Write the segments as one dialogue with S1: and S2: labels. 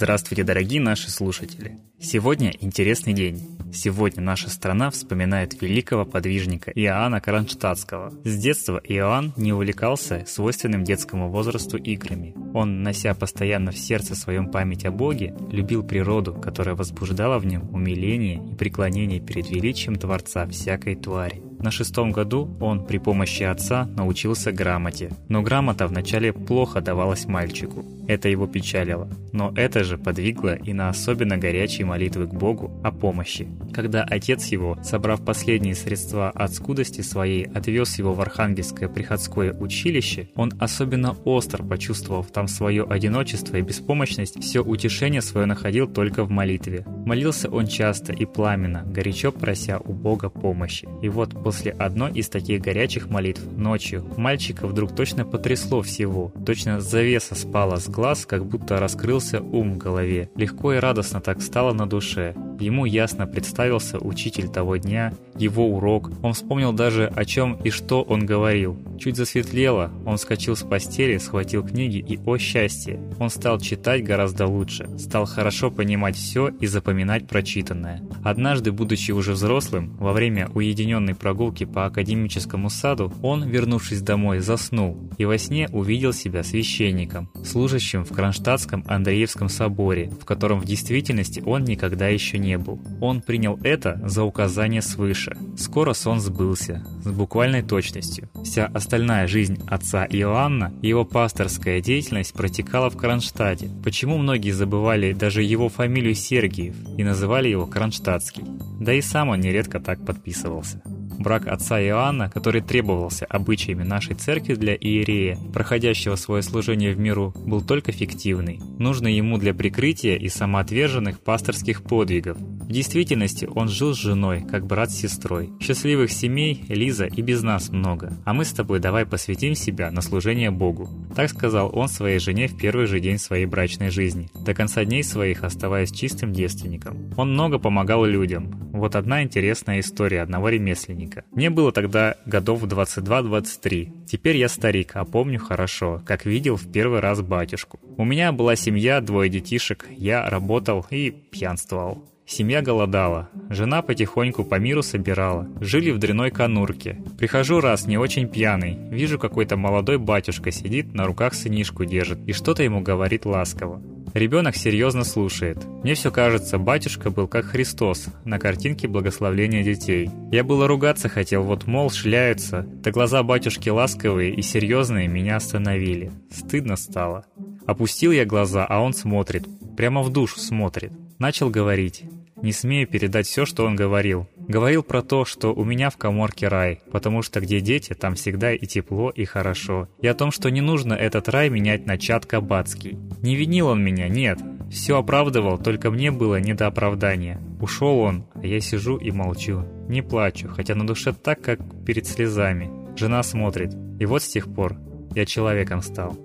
S1: Здравствуйте, дорогие наши слушатели! Сегодня интересный день. Сегодня наша страна вспоминает великого подвижника Иоанна Кронштадтского. С детства Иоанн не увлекался свойственным детскому возрасту играми. Он, нося постоянно в сердце своем память о Боге, любил природу, которая возбуждала в нем умиление и преклонение перед величием Творца всякой твари. На шестом году он при помощи отца научился грамоте, но грамота вначале плохо давалась мальчику. Это его печалило. Но это же подвигло и на особенно горячие молитвы к Богу о помощи. Когда отец его, собрав последние средства от скудости своей, отвез его в Архангельское приходское училище, он особенно остро почувствовав там свое одиночество и беспомощность, все утешение свое находил только в молитве. Молился он часто и пламенно, горячо прося у Бога помощи. И вот после одной из таких горячих молитв ночью мальчика вдруг точно потрясло всего, точно завеса спала с глаз, как будто раскрылся ум в голове. Легко и радостно так стало на душе. Ему ясно представился учитель того дня, его урок. Он вспомнил даже, о чем и что он говорил. Чуть засветлело, он вскочил с постели, схватил книги и, о счастье, он стал читать гораздо лучше, стал хорошо понимать все и запоминать прочитанное. Однажды, будучи уже взрослым, во время уединенной прогулки по академическому саду, он, вернувшись домой, заснул и во сне увидел себя священником, служащим в Кронштадтском Андреевском соборе, в котором в действительности он никогда еще не был. Он принял это за указание свыше. Скоро сон сбылся, с буквальной точностью. Вся остальная жизнь отца Иоанна и его пасторская деятельность протекала в Кронштадте. Почему многие забывали даже его фамилию Сергиев и называли его Кронштадтский? Да и сам он нередко так подписывался. Брак отца Иоанна, который требовался обычаями нашей церкви для иерея, проходящего свое служение в миру, был только фиктивный, нужный ему для прикрытия и самоотверженных пасторских подвигов. В действительности он жил с женой, как брат с сестрой. Счастливых семей, Лиза, и без нас много. А мы с тобой давай посвятим себя на служение Богу. Так сказал он своей жене в первый же день своей брачной жизни, до конца дней своих оставаясь чистым девственником. Он много помогал людям. Вот одна интересная история одного ремесленника. Мне было тогда годов 22-23. Теперь я старик, а помню хорошо, как видел в первый раз батюшку. У меня была семья, двое детишек, я работал и пьянствовал. Семья голодала. Жена потихоньку по миру собирала. Жили в дряной конурке. Прихожу раз не очень пьяный. Вижу, какой-то молодой батюшка сидит, на руках сынишку держит и что-то ему говорит ласково. Ребенок серьезно слушает. Мне все кажется, батюшка был как Христос на картинке благословления детей. Я было ругаться хотел, вот мол, шляются. Да глаза батюшки ласковые и серьезные меня остановили. Стыдно стало. Опустил я глаза, а он смотрит. Прямо в душу смотрит. Начал говорить. Не смею передать все, что он говорил. Говорил про то, что у меня в коморке рай, потому что где дети, там всегда и тепло, и хорошо. И о том, что не нужно этот рай менять на чат кабацкий. Не винил он меня, нет. Все оправдывал, только мне было не до оправдания. Ушел он, а я сижу и молчу. Не плачу, хотя на душе так, как перед слезами. Жена смотрит. И вот с тех пор я человеком стал.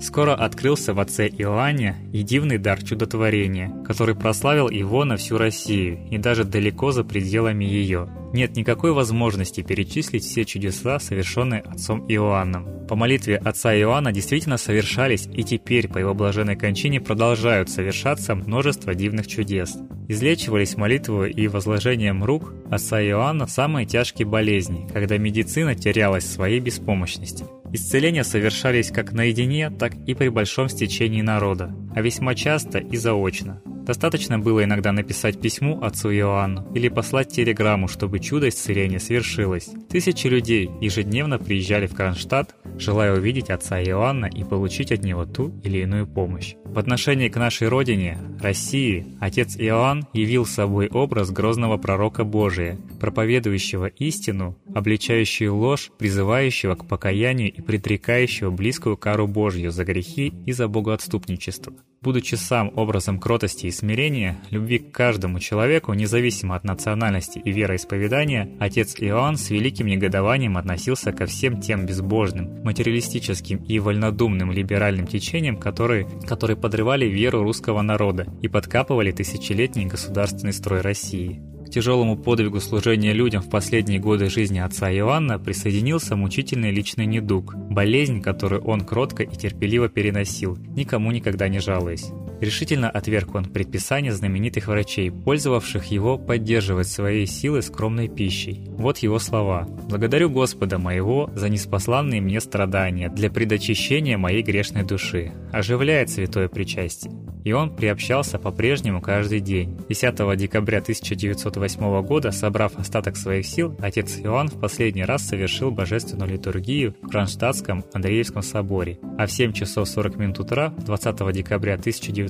S1: Скоро открылся в отце Иоанне и дивный дар чудотворения, который прославил его на всю Россию и даже далеко за пределами ее. Нет никакой возможности перечислить все чудеса, совершенные отцом Иоанном. По молитве отца Иоанна действительно совершались и теперь по его блаженной кончине продолжают совершаться множество дивных чудес. Излечивались молитвой и возложением рук отца Иоанна самые тяжкие болезни, когда медицина терялась в своей беспомощности. Исцеления совершались как наедине, так и при большом стечении народа, а весьма часто и заочно. Достаточно было иногда написать письмо отцу Иоанну или послать телеграмму, чтобы чудо исцеления свершилось. Тысячи людей ежедневно приезжали в Кронштадт, желая увидеть отца Иоанна и получить от него ту или иную помощь. В отношении к нашей родине, России, отец Иоанн явил собой образ грозного пророка Божия, проповедующего истину, обличающую ложь, призывающего к покаянию и предрекающего близкую кару Божью за грехи и за богоотступничество. Будучи сам образом кротости и смирения, любви к каждому человеку, независимо от национальности и вероисповедания, отец Иоанн с великим негодованием относился ко всем тем безбожным, материалистическим и вольнодумным либеральным течениям, которые, которые подрывали веру русского народа и подкапывали тысячелетний государственный строй России. К тяжелому подвигу служения людям в последние годы жизни отца Иоанна присоединился мучительный личный недуг, болезнь, которую он кротко и терпеливо переносил, никому никогда не жалуясь. Решительно отверг он предписание знаменитых врачей, пользовавших его поддерживать своей силы скромной пищей. Вот его слова. «Благодарю Господа моего за неспосланные мне страдания для предочищения моей грешной души. Оживляет святое причастие». И он приобщался по-прежнему каждый день. 10 декабря 1908 года, собрав остаток своих сил, отец Иоанн в последний раз совершил божественную литургию в Кронштадтском Андреевском соборе. А в 7 часов 40 минут утра 20 декабря 1908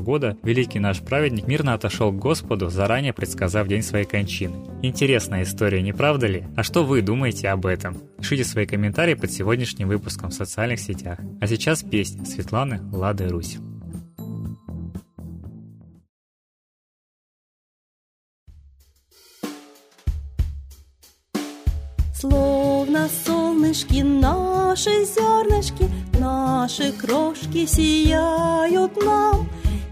S1: года великий наш праведник мирно отошел к Господу, заранее предсказав день своей кончины. Интересная история, не правда ли? А что вы думаете об этом? Пишите свои комментарии под сегодняшним выпуском в социальных сетях. А сейчас песня Светланы Лады Русь.
S2: Словно солнышки наши зернышки, Наши крошки сияют нам,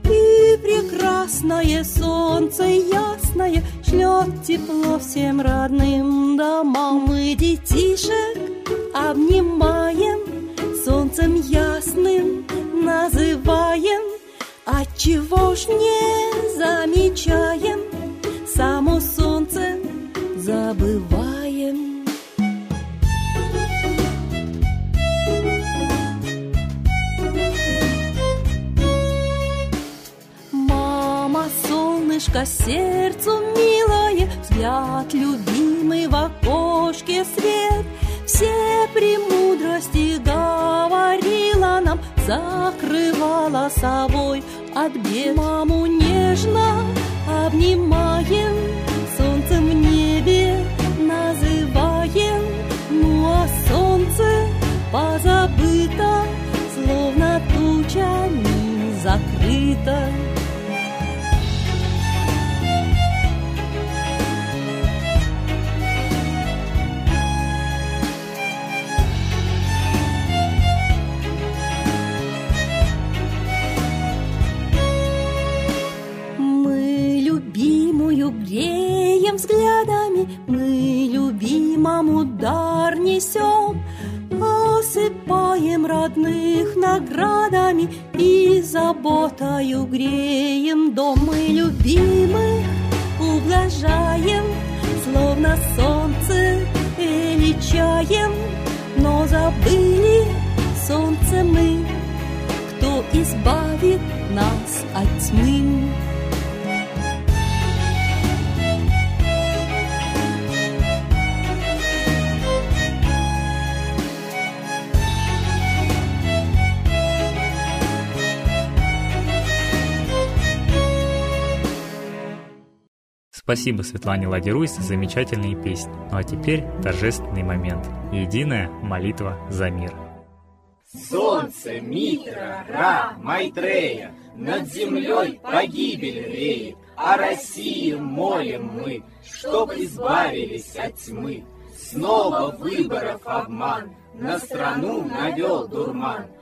S2: И прекрасное солнце ясное Шлет тепло всем родным домам. Мы детишек обнимаем, Солнцем ясным называем, Отчего ж не замечаем, Само солнце забываем. Солнышко сердцу милое, Взгляд любимый в окошке свет. Все премудрости говорила нам, Закрывала собой от бед. Маму нежно любимому дар несем, Осыпаем родных наградами и заботою греем дом. Мы любимых ублажаем, словно солнце величаем, но забыли солнце мы, кто избавит нас от тьмы.
S1: Спасибо Светлане Ладируйс за замечательные песни. Ну а теперь торжественный момент. Единая молитва за мир.
S3: Солнце, Митра, Ра, Майтрея, Над землей погибель реет, О России молим мы, Чтоб избавились от тьмы. Снова выборов обман, На страну навел дурман —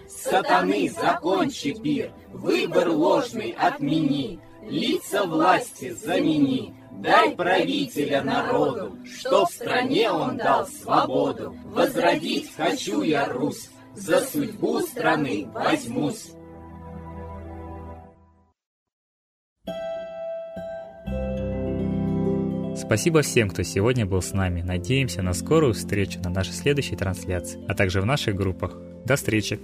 S3: Сатаны, закончи пир, Выбор ложный отмени, Лица власти замени, Дай правителя народу, Что в стране он дал свободу. Возродить хочу я Русь, За судьбу страны возьмусь.
S1: Спасибо всем, кто сегодня был с нами. Надеемся на скорую встречу на нашей следующей трансляции, а также в наших группах. До встречи!